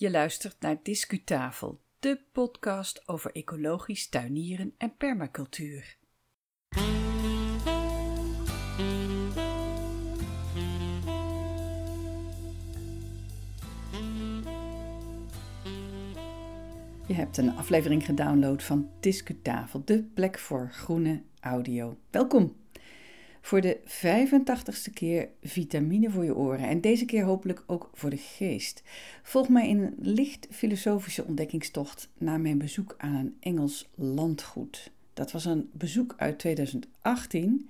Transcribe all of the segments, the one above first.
Je luistert naar Discutafel, de podcast over ecologisch tuinieren en permacultuur. Je hebt een aflevering gedownload van Discutafel, de plek voor groene audio. Welkom! Voor de 85ste keer vitamine voor je oren en deze keer hopelijk ook voor de geest. Volg mij in een licht filosofische ontdekkingstocht naar mijn bezoek aan een Engels landgoed. Dat was een bezoek uit 2018,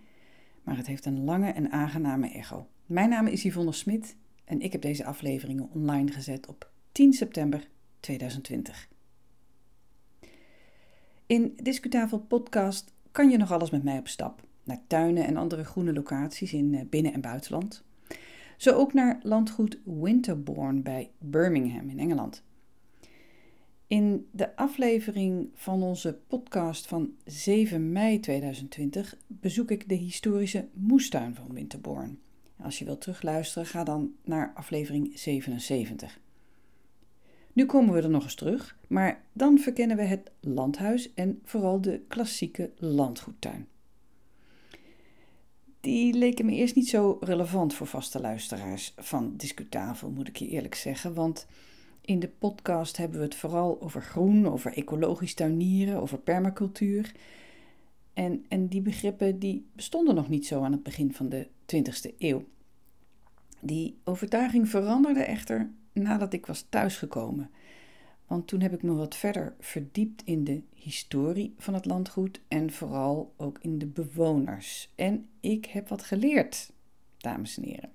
maar het heeft een lange en aangename echo. Mijn naam is Yvonne Smit en ik heb deze afleveringen online gezet op 10 september 2020. In Discutafel Podcast kan je nog alles met mij op stap naar tuinen en andere groene locaties in eh, binnen- en buitenland. Zo ook naar landgoed Winterbourne bij Birmingham in Engeland. In de aflevering van onze podcast van 7 mei 2020 bezoek ik de historische moestuin van Winterbourne. Als je wilt terugluisteren, ga dan naar aflevering 77. Nu komen we er nog eens terug, maar dan verkennen we het landhuis en vooral de klassieke landgoedtuin die leken me eerst niet zo relevant voor vaste luisteraars van Discutafel, moet ik je eerlijk zeggen. Want in de podcast hebben we het vooral over groen, over ecologisch tuinieren, over permacultuur. En, en die begrippen die bestonden nog niet zo aan het begin van de 20e eeuw. Die overtuiging veranderde echter nadat ik was thuisgekomen. Want toen heb ik me wat verder verdiept in de historie van het landgoed en vooral ook in de bewoners. En ik heb wat geleerd, dames en heren.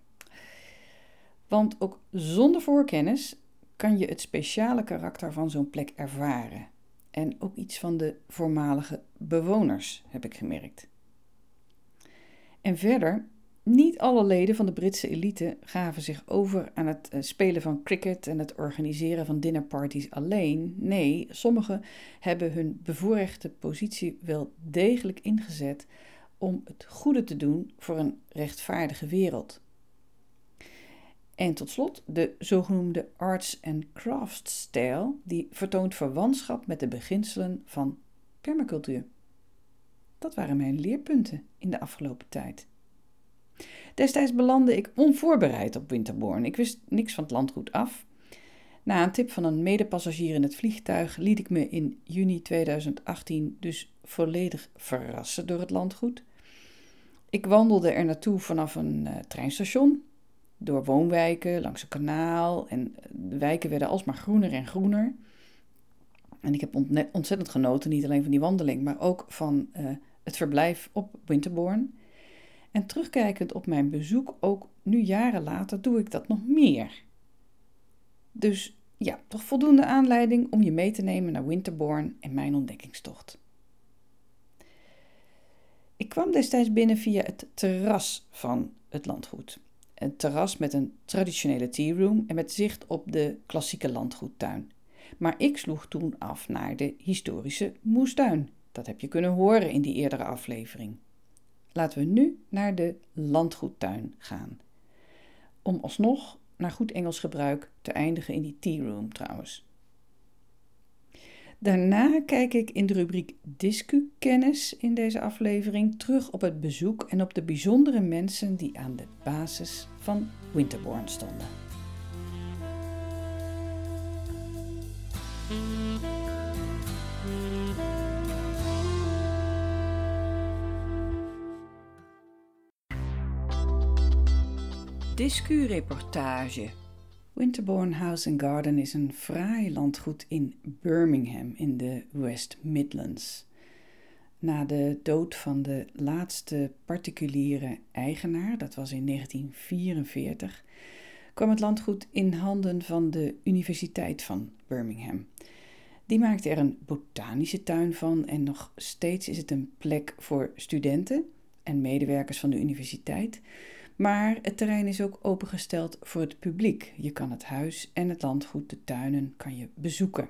Want ook zonder voorkennis kan je het speciale karakter van zo'n plek ervaren. En ook iets van de voormalige bewoners, heb ik gemerkt. En verder niet alle leden van de Britse elite gaven zich over aan het eh, spelen van cricket en het organiseren van dinnerparties alleen. Nee, sommigen hebben hun bevoorrechte positie wel degelijk ingezet om het goede te doen voor een rechtvaardige wereld. En tot slot de zogenoemde arts and crafts stijl, die vertoont verwantschap met de beginselen van permacultuur. Dat waren mijn leerpunten in de afgelopen tijd. Destijds belandde ik onvoorbereid op Winterborn. Ik wist niks van het landgoed af. Na een tip van een medepassagier in het vliegtuig liet ik me in juni 2018 dus volledig verrassen door het landgoed. Ik wandelde er naartoe vanaf een uh, treinstation, door woonwijken, langs een kanaal en eh, de wijken werden alsmaar groener en groener. En ik heb ontzettend genoten, niet alleen van die wandeling, maar ook van uh, het verblijf op Winterborn. En terugkijkend op mijn bezoek, ook nu jaren later, doe ik dat nog meer. Dus ja, toch voldoende aanleiding om je mee te nemen naar Winterbourne en mijn ontdekkingstocht. Ik kwam destijds binnen via het terras van het landgoed. Een terras met een traditionele tea room en met zicht op de klassieke landgoedtuin. Maar ik sloeg toen af naar de historische moestuin. Dat heb je kunnen horen in die eerdere aflevering. Laten we nu naar de landgoedtuin gaan. Om alsnog, naar goed Engels gebruik, te eindigen in die tea room trouwens. Daarna kijk ik in de rubriek Discu-kennis in deze aflevering terug op het bezoek en op de bijzondere mensen die aan de basis van Winterborn stonden. Discu-reportage. Winterbourne House and Garden is een fraai landgoed in Birmingham in de West Midlands. Na de dood van de laatste particuliere eigenaar, dat was in 1944, kwam het landgoed in handen van de Universiteit van Birmingham. Die maakte er een botanische tuin van en nog steeds is het een plek voor studenten en medewerkers van de universiteit maar het terrein is ook opengesteld voor het publiek. Je kan het huis en het landgoed, de tuinen, kan je bezoeken.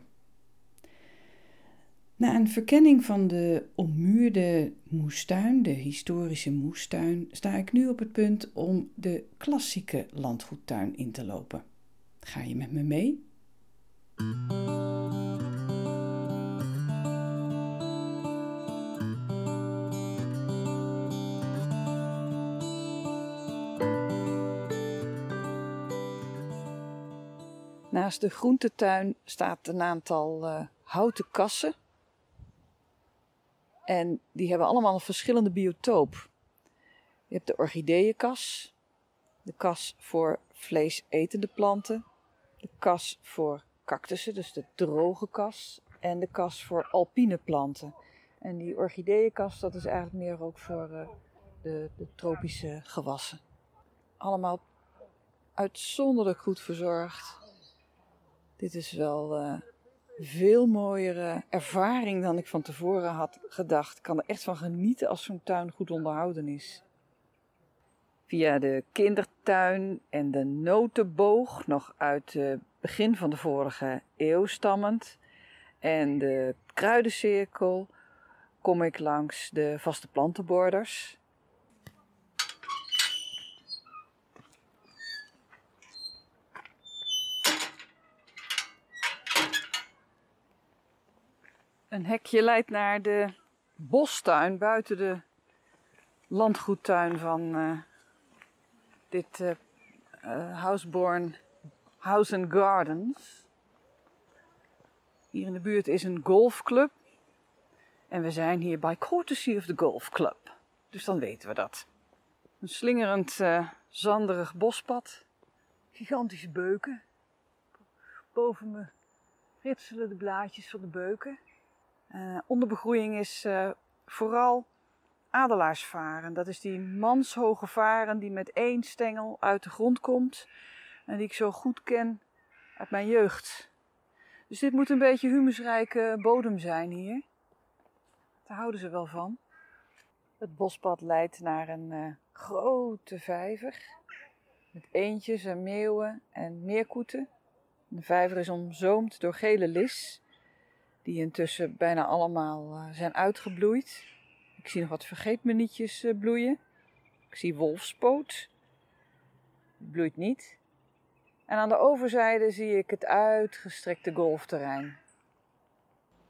Na een verkenning van de ommuurde moestuin, de historische moestuin, sta ik nu op het punt om de klassieke landgoedtuin in te lopen. Ga je met me mee? Naast de groentetuin staat een aantal uh, houten kassen. En die hebben allemaal een verschillende biotoop. Je hebt de orchideeënkas, de kas voor vleesetende planten, de kas voor cactussen, dus de droge kas, en de kas voor alpine planten. En die orchideeënkas, dat is eigenlijk meer ook voor uh, de, de, tropische gewassen. Allemaal uitzonderlijk goed verzorgd. Dit is wel uh, veel mooiere ervaring dan ik van tevoren had gedacht. Ik kan er echt van genieten als zo'n tuin goed onderhouden is. Via de kindertuin en de notenboog, nog uit het begin van de vorige eeuw stammend, en de kruidencirkel, kom ik langs de vaste plantenborders. Een hekje leidt naar de bostuin buiten de landgoedtuin van uh, dit uh, uh, Houseborn House and Gardens. Hier in de buurt is een golfclub. En we zijn hier bij courtesy of the golf club. Dus dan weten we dat. Een slingerend, zanderig bospad. Gigantische beuken. Boven me ritselen de blaadjes van de beuken. Uh, onderbegroeiing is uh, vooral adelaarsvaren. Dat is die manshoge varen die met één stengel uit de grond komt. En die ik zo goed ken uit mijn jeugd. Dus dit moet een beetje humusrijke bodem zijn hier. Daar houden ze wel van. Het bospad leidt naar een uh, grote vijver. Met eendjes en meeuwen en meerkoeten. De vijver is omzoomd door gele lis die intussen bijna allemaal uh, zijn uitgebloeid. Ik zie nog wat vergeetmenietjes uh, bloeien. Ik zie wolfspoot. Bloeit niet. En aan de overzijde zie ik het uitgestrekte golfterrein.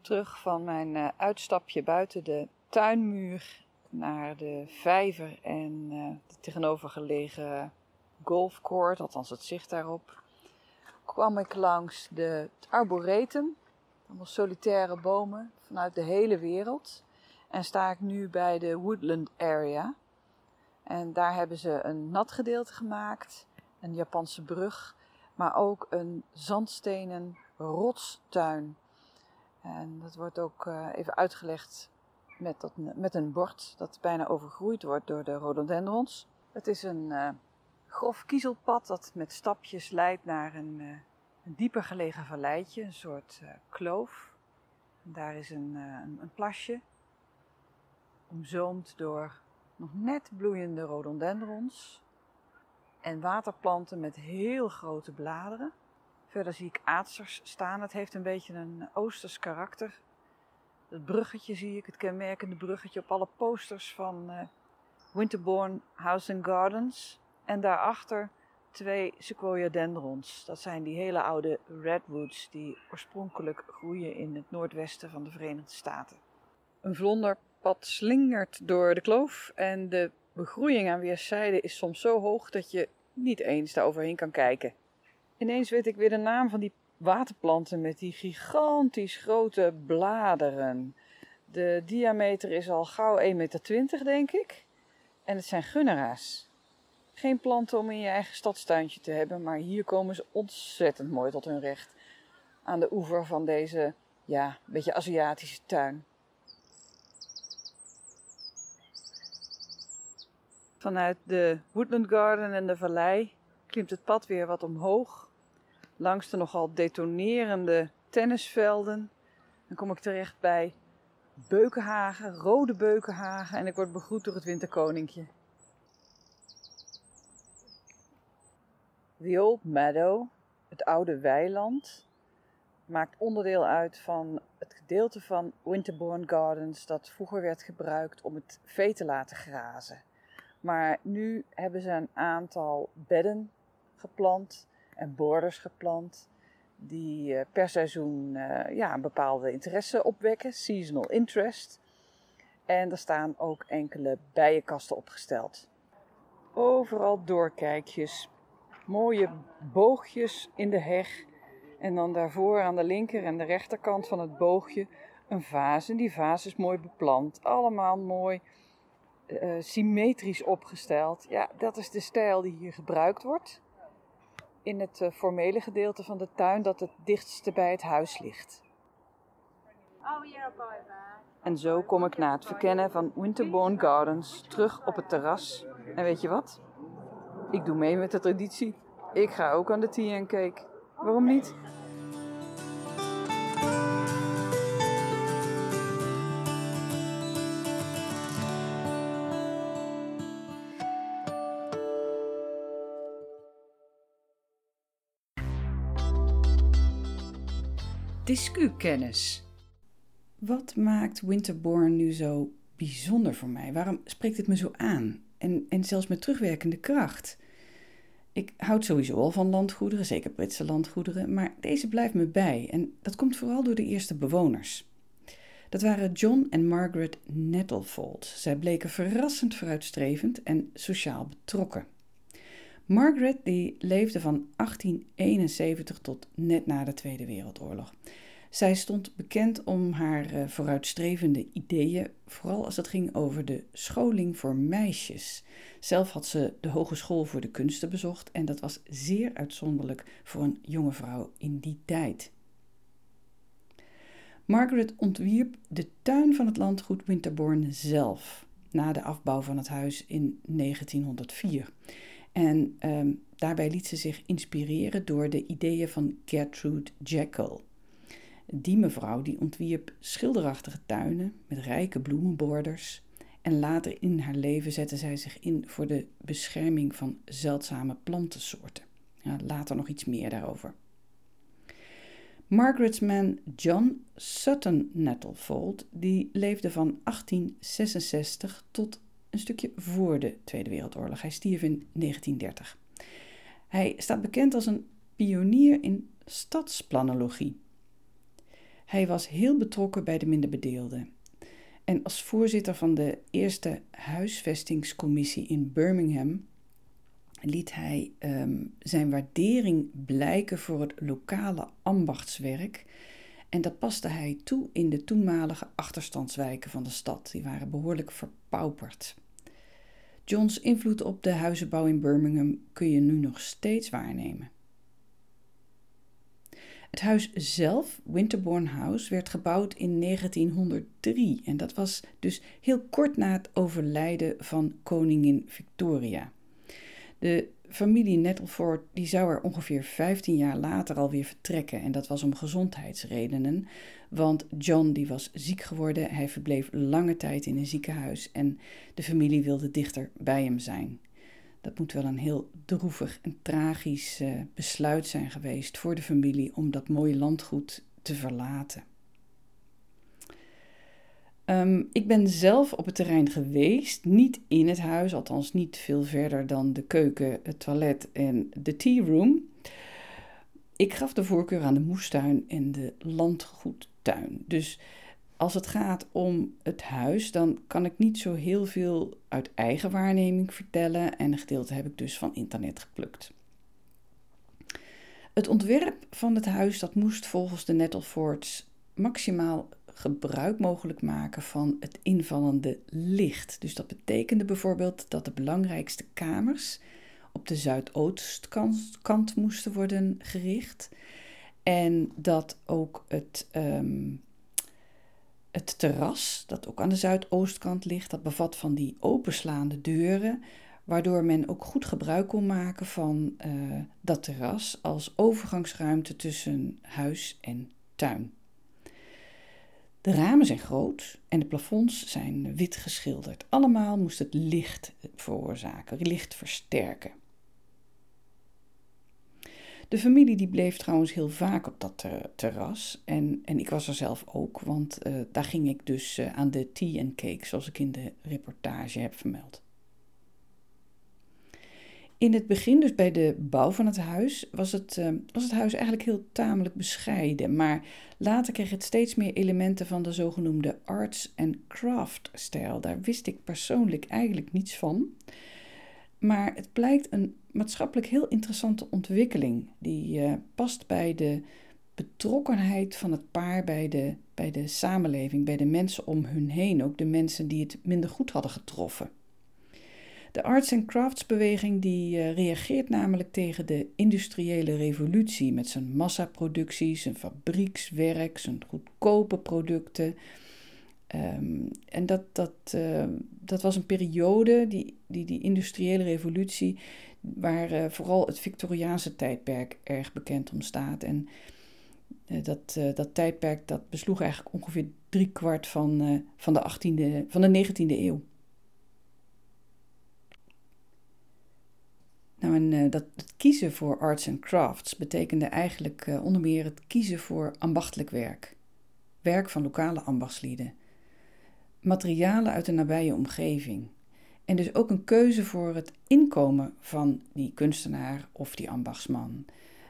Terug van mijn uh, uitstapje buiten de tuinmuur naar de vijver en de tegenovergelegen golfcourt, althans het zicht daarop, kwam ik langs de, arboretum allemaal solitaire bomen vanuit de hele wereld. En sta ik nu bij de Woodland Area. En daar hebben ze een nat gedeelte gemaakt, een Japanse brug, maar ook een zandstenen rotstuin. En dat wordt ook uh, even uitgelegd met, dat, met een bord dat bijna overgroeid wordt door de rhododendrons. Het is een uh, grof kiezelpad dat met stapjes leidt naar een uh, een dieper gelegen valleitje, een soort uh, kloof. daar is een, uh, een, een, plasje, omzoomd door nog net bloeiende rhododendrons en waterplanten met heel grote bladeren. Verder zie ik aatsers staan. Het heeft een beetje een oosters karakter. Het bruggetje zie ik, het kenmerkende bruggetje op alle posters van uh, House and Gardens. En daarachter twee sequoia dendrons. Dat zijn die hele oude redwoods die oorspronkelijk groeien in het noordwesten van de Verenigde Staten. Een vlonderpad slingert door de kloof en de begroeiing aan weerszijden is soms zo hoog dat je niet eens daar overheen kan kijken. Ineens weet ik weer de naam van die waterplanten met die gigantisch grote bladeren. De diameter is al gauw 1,20 meter, denk ik. En het zijn gunnera's. Geen planten om in je eigen stadstuintje te hebben, maar hier komen ze ontzettend mooi tot hun recht. Aan de oever van deze, ja, beetje Aziatische tuin. Vanuit de Woodland Garden en de vallei klimt het pad weer wat omhoog. Langs de nogal detonerende tennisvelden. Dan kom ik terecht bij beukenhagen, rode beukenhagen en ik word begroet door het winterkoninkje. The Old Meadow, het oude weiland, maakt onderdeel uit van het gedeelte van Winterbourne Gardens dat vroeger werd gebruikt om het vee te laten grazen. Maar nu hebben ze een aantal bedden geplant en borders geplant die eh, per seizoen eh, ja, een bepaalde interesse opwekken, seasonal interest. En er staan ook enkele bijenkasten opgesteld. Overal doorkijkjes, mooie boogjes in de heg En dan daarvoor aan de linker en de rechterkant van het boogje een vaas. En die vaas is mooi beplant. Allemaal mooi uh, symmetrisch opgesteld. Ja, dat is de stijl die hier gebruikt wordt. In het uh, formele gedeelte van de tuin dat het dichtste bij het huis ligt. En zo kom ik na het verkennen van Winterbourne Gardens terug op het terras. En weet je wat? Ik doe mee met de traditie. Ik ga ook aan de tea en cake. Waarom niet? Discukennis. Wat maakt Winterborn nu zo bijzonder voor mij? Waarom spreekt het me zo aan? En, en zelfs met terugwerkende kracht. Ik houd sowieso al van landgoederen, zeker Britse landgoederen, maar deze blijft me bij. En dat komt vooral door de eerste bewoners. Dat waren John en Margaret Nettlefold. Zij bleken verrassend vooruitstrevend en sociaal betrokken. Margaret die leefde van 1871 tot net na de Tweede Wereldoorlog. Zij stond bekend om haar uh, vooruitstrevende ideeën, vooral als het ging over de scholing voor meisjes. Zelf had ze de Hogeschool voor de Kunsten bezocht en dat was zeer uitzonderlijk voor een jonge vrouw in die tijd. Margaret ontwierp de tuin van het landgoed Winterbourne zelf na de afbouw van het huis in 1904. En ehm, daarbij liet ze zich inspireren door de ideeën van Gertrude Jekyll. Die mevrouw die ontwierp schilderachtige tuinen met rijke bloemenborders. En later in haar leven zette zij zich in voor de bescherming van zeldzame plantensoorten. Ja, later nog iets meer daarover. Margaret's man John Sutton Nettlefold die leefde van 1866 tot een stukje voor de Tweede Wereldoorlog. Hij stierf in 1930. Hij staat bekend als een pionier in stadsplanologie. Hij was heel betrokken bij de minderbedeelden. En als voorzitter van de eerste huisvestingscommissie in Birmingham liet hij um, zijn waardering blijken voor het lokale ambachtswerk. En dat paste hij toe in de toenmalige achterstandswijken van de stad. Die waren behoorlijk verpauperd. John's invloed op de huizenbouw in Birmingham kun je nu nog steeds waarnemen. Het huis zelf, Winterbourne House, werd gebouwd in 1903 en dat was dus heel kort na het overlijden van koningin Victoria. De familie Nettleford die zou er ongeveer 15 jaar later alweer vertrekken en dat was om gezondheidsredenen, want John die was ziek geworden, hij verbleef lange tijd in een ziekenhuis en de familie wilde dichter bij hem zijn. Dat moet wel een heel droevig en tragisch uh, besluit zijn geweest voor de familie om dat mooie landgoed te verlaten. Um, ik ben zelf op het terrein geweest, niet in het huis, althans niet veel verder dan de keuken, het toilet en de tea room. Ik gaf de voorkeur aan de moestuin en de landgoedtuin. Dus als het gaat om het huis, dan kan ik niet zo heel veel uit eigen waarneming vertellen en een gedeelte heb ik dus van internet geplukt. Het ontwerp van het huis dat moest volgens de Nettlefords maximaal gebruik mogelijk maken van het invallende licht. Dus dat betekende bijvoorbeeld dat de belangrijkste kamers op de zuidoostkant moesten worden gericht. En dat ook het, ehm, het terras, dat ook aan de zuidoostkant ligt, dat bevat van die openslaande deuren, waardoor men ook goed gebruik kon maken van uh, dat terras als overgangsruimte tussen huis en tuin. De ramen zijn groot en de plafonds zijn wit geschilderd. Allemaal moest het licht veroorzaken, licht versterken. De familie die bleef trouwens heel vaak op dat terras. En, en ik was er zelf ook, want uh, daar ging ik dus uh, aan de tea en cake, zoals ik in de reportage heb vermeld. In het begin, dus bij de bouw van het huis, was het, was het huis eigenlijk heel tamelijk bescheiden. Maar later kreeg het steeds meer elementen van de zogenoemde arts- en craft-stijl. Daar wist ik persoonlijk eigenlijk niets van. Maar het blijkt een maatschappelijk heel interessante ontwikkeling. Die uh, past bij de betrokkenheid van het paar bij de, bij de samenleving, bij de mensen om hun heen, ook de mensen die het minder goed hadden getroffen. De arts and crafts beweging die uh, reageert namelijk tegen de industriële revolutie met zijn massaproductie, zijn fabriekswerk, zijn goedkope producten. Um, en dat, dat, uh, dat was een periode, die, die, die industriële revolutie, waar uh, vooral het Victoriaanse tijdperk erg bekend om staat. En dat, dat tijdperk dat besloeg eigenlijk ongeveer driekwart van, van, de 18e, van de 19e eeuw. Nou, en dat het kiezen voor arts and crafts betekende eigenlijk onder meer het kiezen voor ambachtelijk werk. Werk van lokale ambachtslieden. Materialen uit de nabije omgeving. En dus ook een keuze voor het inkomen van die kunstenaar of die ambachtsman.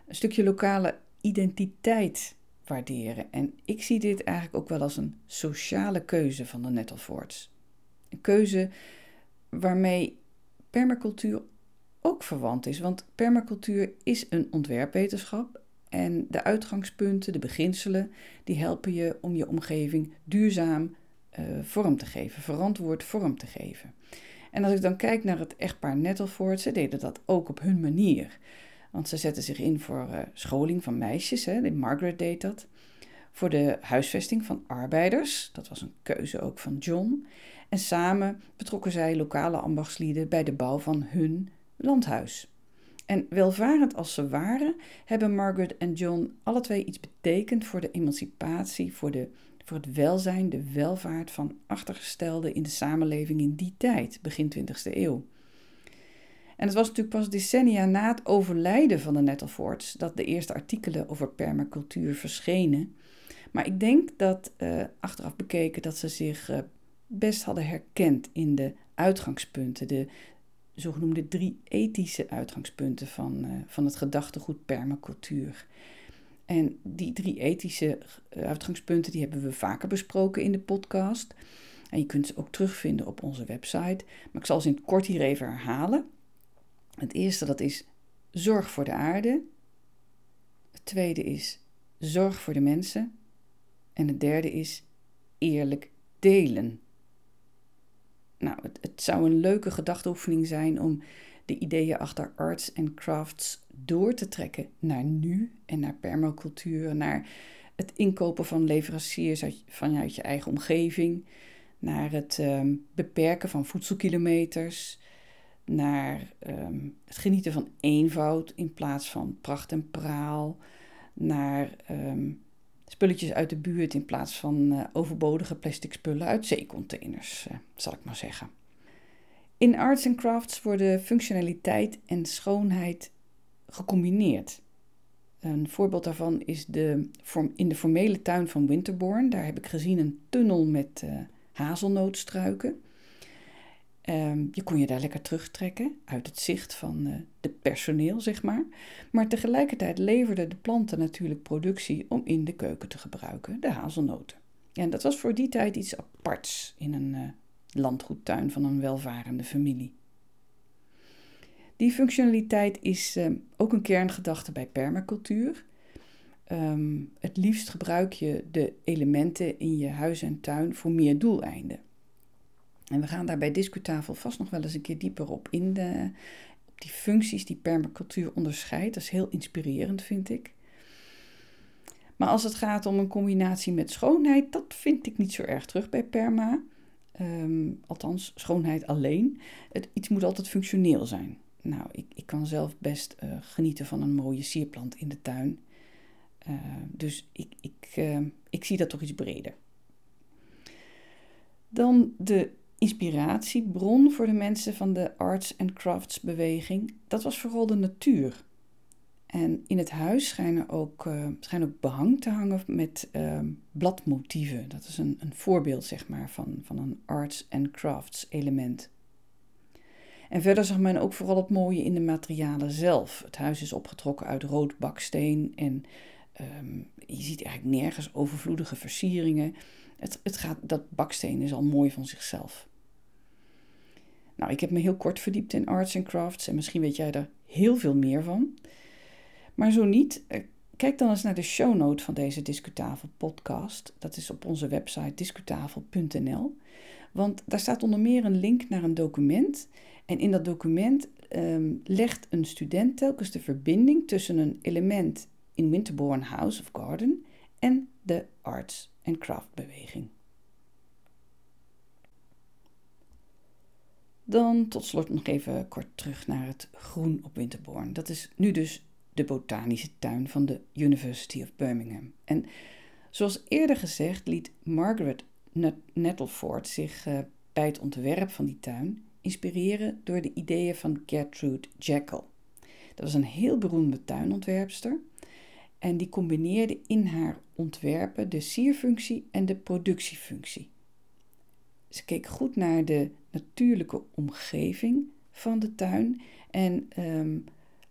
Een stukje lokale identiteit waarderen. En ik zie dit eigenlijk ook wel als een sociale keuze van de Nettelvoorts. Een keuze waarmee permacultuur ook verwant is. Want permacultuur is een ontwerpwetenschap en de uitgangspunten, de beginselen, die helpen je om je omgeving duurzaam uh, vorm te geven, verantwoord vorm te geven. En als ik dan kijk naar het echtpaar Nettelvoort, ze deden dat ook op hun manier. Want ze zetten zich in voor uh, scholing van meisjes, hè, Margaret deed dat. Voor de huisvesting van arbeiders, dat was een keuze ook van John. En samen betrokken zij lokale ambachtslieden bij de bouw van hun landhuis. En welvarend als ze waren, hebben Margaret en John alle twee iets betekend voor de emancipatie, voor, de, voor het welzijn, de welvaart van achtergestelden in de samenleving in die tijd, begin 20e eeuw. En het was natuurlijk pas decennia na het overlijden van de Nettlefords dat de eerste artikelen over permacultuur verschenen. Maar ik denk dat uh, achteraf bekeken dat ze zich uh, best hadden herkend in de uitgangspunten, de, zogenoemde drie ethische uitgangspunten van, uh, van het gedachtegoed permacultuur. En die drie ethische eh, uitgangspunten die hebben we vaker besproken in de podcast. En je kunt ze ook terugvinden op onze website. Maar ik zal ze in het kort hier even herhalen. Het eerste dat is zorg voor de aarde. Het tweede is zorg voor de mensen. En het derde is eerlijk delen. Nou, het, het zou een leuke gedachteoefening zijn om de ideeën achter arts en crafts door te trekken naar nu en naar permacultuur, naar het inkopen van leveranciers uit, vanuit je eigen omgeving, naar het um, beperken van voedselkilometers, naar um, het genieten van eenvoud in plaats van pracht en praal, naar um, spulletjes uit de buurt in plaats van uh, overbodige plastic spullen uit zeecontainers, uh, zal ik maar zeggen. In arts and crafts worden functionaliteit en schoonheid gecombineerd. Een voorbeeld daarvan is de, in de formele tuin van Winterborn. Daar heb ik gezien een tunnel met uh, hazelnootstruiken. Um, je kon je daar lekker terugtrekken uit het zicht van uh, de personeel, zeg maar. Maar tegelijkertijd leverden de planten natuurlijk productie om in de keuken te gebruiken, de hazelnoten. En dat was voor die tijd iets aparts in een uh, landgoedtuin van een welvarende familie. Die functionaliteit is uh, ook een kerngedachte bij permacultuur. Um, het liefst gebruik je de elementen in je huis en tuin voor meer doeleinden. En we gaan daar bij Discutafel vast nog wel eens een keer dieper op in, de, op die functies die permacultuur onderscheidt. Dat is heel inspirerend, vind ik. Maar als het gaat om een combinatie met schoonheid, dat vind ik niet zo erg terug bij perma. Um, althans, schoonheid alleen. Het, iets moet altijd functioneel zijn. Nou, ik, ik kan zelf best uh, genieten van een mooie sierplant in de tuin. Uh, dus ik, ik, uh, ik zie dat toch iets breder. Dan de inspiratiebron voor de mensen van de arts and crafts beweging, dat was vooral de natuur. En in het huis schijnen ook, uh, schijnen ook behang te hangen met uh, bladmotieven. Dat is een, een voorbeeld zeg maar, van, van een arts and crafts element. En verder zag men ook vooral het mooie in de materialen zelf. Het huis is opgetrokken uit rood baksteen en um, je ziet eigenlijk nergens overvloedige versieringen. Het, het gaat, dat baksteen is al mooi van zichzelf. Nou, ik heb me heel kort verdiept in arts en crafts en misschien weet jij er heel veel meer van. Maar zo niet, eh, Kijk dan eens naar de shownote van deze Discutafel podcast. Dat is op onze website discutafel.nl. Want daar staat onder meer een link naar een document. En in dat document ehm, legt een student telkens de verbinding tussen een element in Winterbourne House of Garden en de arts- en craftbeweging. Dan tot slot nog even kort terug naar het groen op Winterbourne. Dat is nu dus de botanische tuin van de University of Birmingham. En zoals eerder gezegd liet Margaret Nettleford zich uh, bij het ontwerp van die tuin inspireren door de ideeën van Gertrude Jekyll. Dat was een heel beroemde tuinontwerpster en die combineerde in haar ontwerpen de sierfunctie en de productiefunctie. Ze keek goed naar de natuurlijke omgeving van de tuin en um,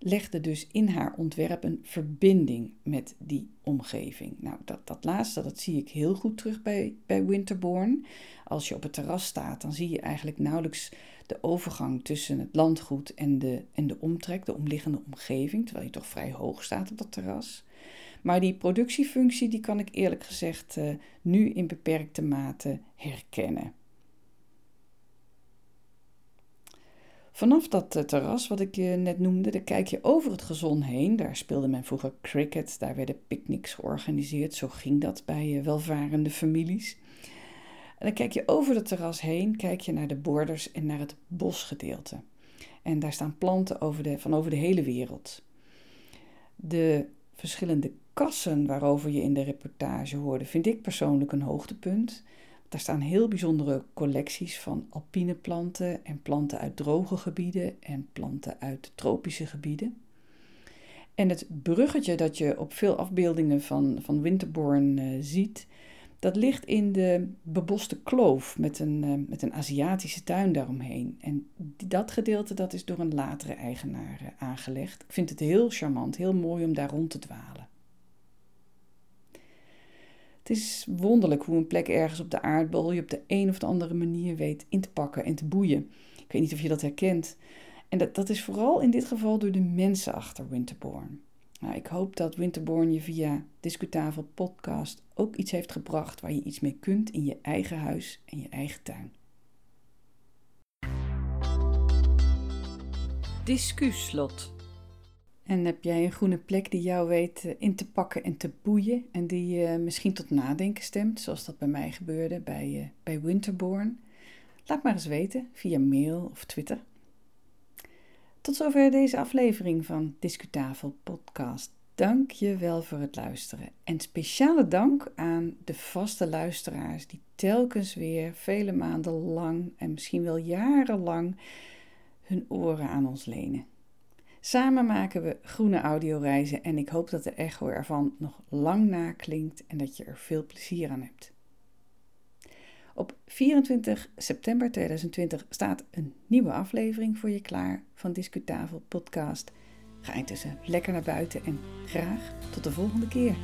legde dus in haar ontwerp een verbinding met die omgeving. Nou, dat, dat laatste, dat zie ik heel goed terug bij, bij Winterbourne. Als je op het terras staat, dan zie je eigenlijk nauwelijks de overgang tussen het landgoed en de, en de omtrek, de omliggende omgeving, terwijl je toch vrij hoog staat op dat terras. Maar die productiefunctie, die kan ik eerlijk gezegd uh, nu in beperkte mate herkennen. Vanaf dat eh, terras wat ik je net noemde, daar kijk je over het gezon heen. Daar speelde men vroeger cricket, daar werden picknicks georganiseerd. Zo ging dat bij eh, welvarende families. En dan kijk je over het terras heen, kijk je naar de borders en naar het bosgedeelte. En daar staan planten over de, van over de hele wereld. De verschillende kassen waarover je in de reportage hoorde, vind ik persoonlijk een hoogtepunt. Daar staan heel bijzondere collecties van alpine planten en planten uit droge gebieden en planten uit tropische gebieden. En het bruggetje dat je op veel afbeeldingen van, van Winterborn uh, ziet, dat ligt in de beboste kloof met een, uh, met een Aziatische tuin daaromheen. En dat gedeelte dat is door een latere eigenaar uh, aangelegd. Ik vind het heel charmant, heel mooi om daar rond te dwalen. Het is wonderlijk hoe een plek ergens op de aardbol je op de een of de andere manier weet in te pakken en te boeien. Ik weet niet of je dat herkent. En dat, dat is vooral in dit geval door de mensen achter Winterborn. Nou, ik hoop dat Winterborn je via Discutafel podcast ook iets heeft gebracht waar je iets mee kunt in je eigen huis en je eigen tuin. Discuslot. En heb jij een groene plek die jou weet eh, in te pakken en te boeien en die je misschien tot nadenken stemt, zoals dat bij mij gebeurde bij, uh, bij Winterborn? Laat maar eens weten via mail of Twitter. Tot zover deze aflevering van Discutafel Podcast. Dank je wel voor het luisteren. En speciale dank aan de vaste luisteraars die telkens weer vele maanden lang en misschien wel jarenlang hun oren aan ons lenen. Samen maken we groene audioreizen en ik hoop dat de echo ervan nog lang naklinkt en dat je er veel plezier aan hebt. Op 24 september 2020 staat een nieuwe aflevering voor je klaar van Discutafel Podcast. Ga intussen lekker naar buiten en graag tot de volgende keer.